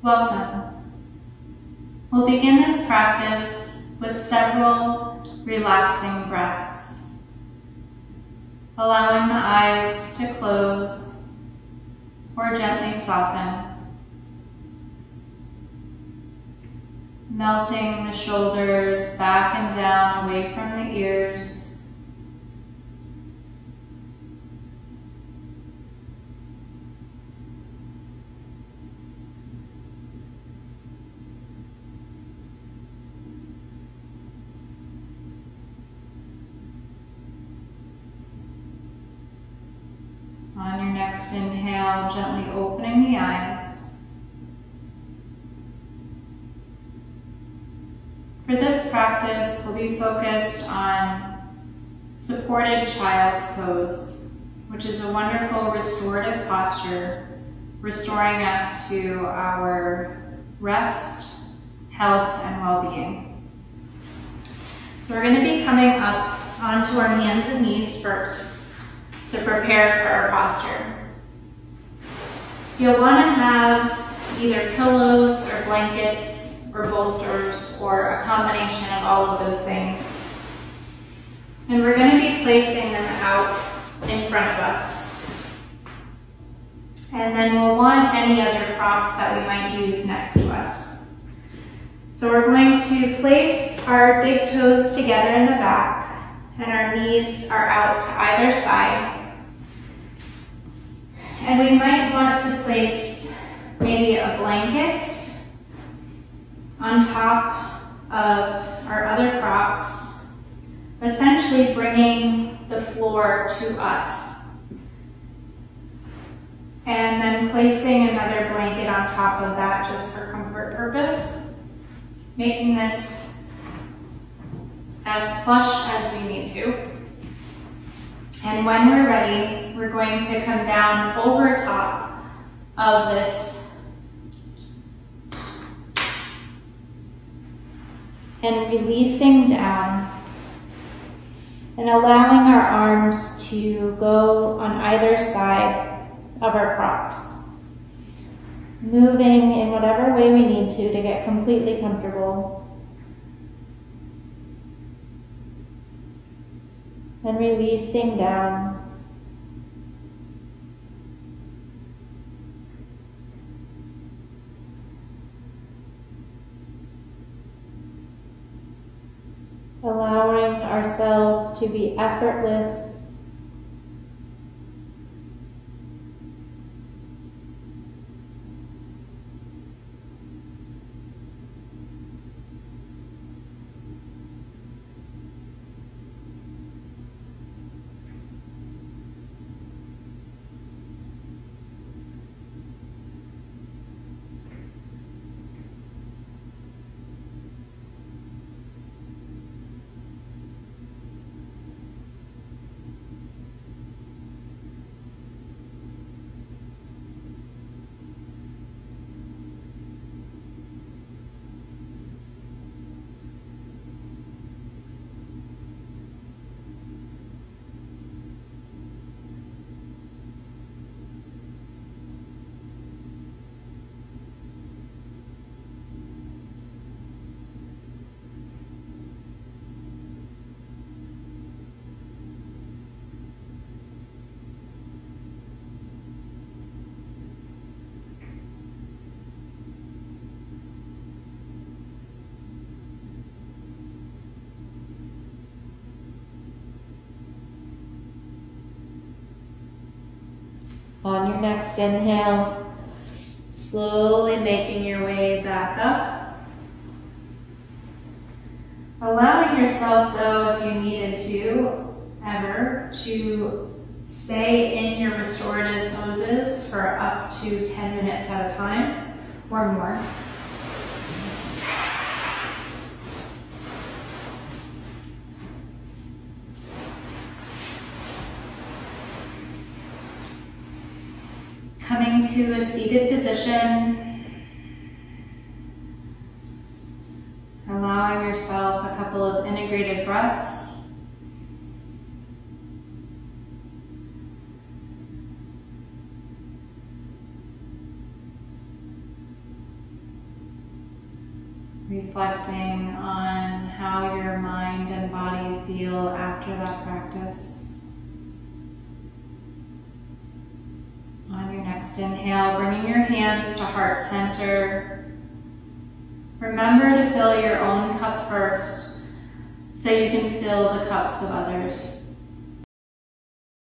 Welcome. We'll begin this practice with several relaxing breaths, allowing the eyes to close or gently soften. Melting the shoulders back and down away from the ears. On your next inhale, gently opening the eyes. For this practice, we'll be focused on supported child's pose, which is a wonderful restorative posture, restoring us to our rest, health, and well-being. So we're going to be coming up onto our hands and knees first to prepare for our posture. You'll want to have either pillows or blankets or bolsters or a combination of all of those things. And we're going to be placing them out in front of us. And then we'll want any other props that we might use next to us. So we're going to place our big toes together in the back and our knees are out to either side. And we might want to place maybe a blanket on top of our other props, essentially bringing the floor to us. And then placing another blanket on top of that just for comfort purpose, making this as plush as we need to. And when we're ready, we're going to come down over top of this and releasing down and allowing our arms to go on either side of our props. Moving in whatever way we need to to get completely comfortable. And releasing down. Allowing ourselves to be effortless On your next inhale, slowly making your way back up. Allowing yourself, though, if you needed to, ever, to stay in your restorative poses for up to 10 minutes at a time or more. Coming to a seated position. Allowing yourself a couple of integrated breaths. reflecting on how your mind and body feel after that practice. On your inhale, bringing your hands to heart center. Remember to fill your own cup first so you can fill the cups of others.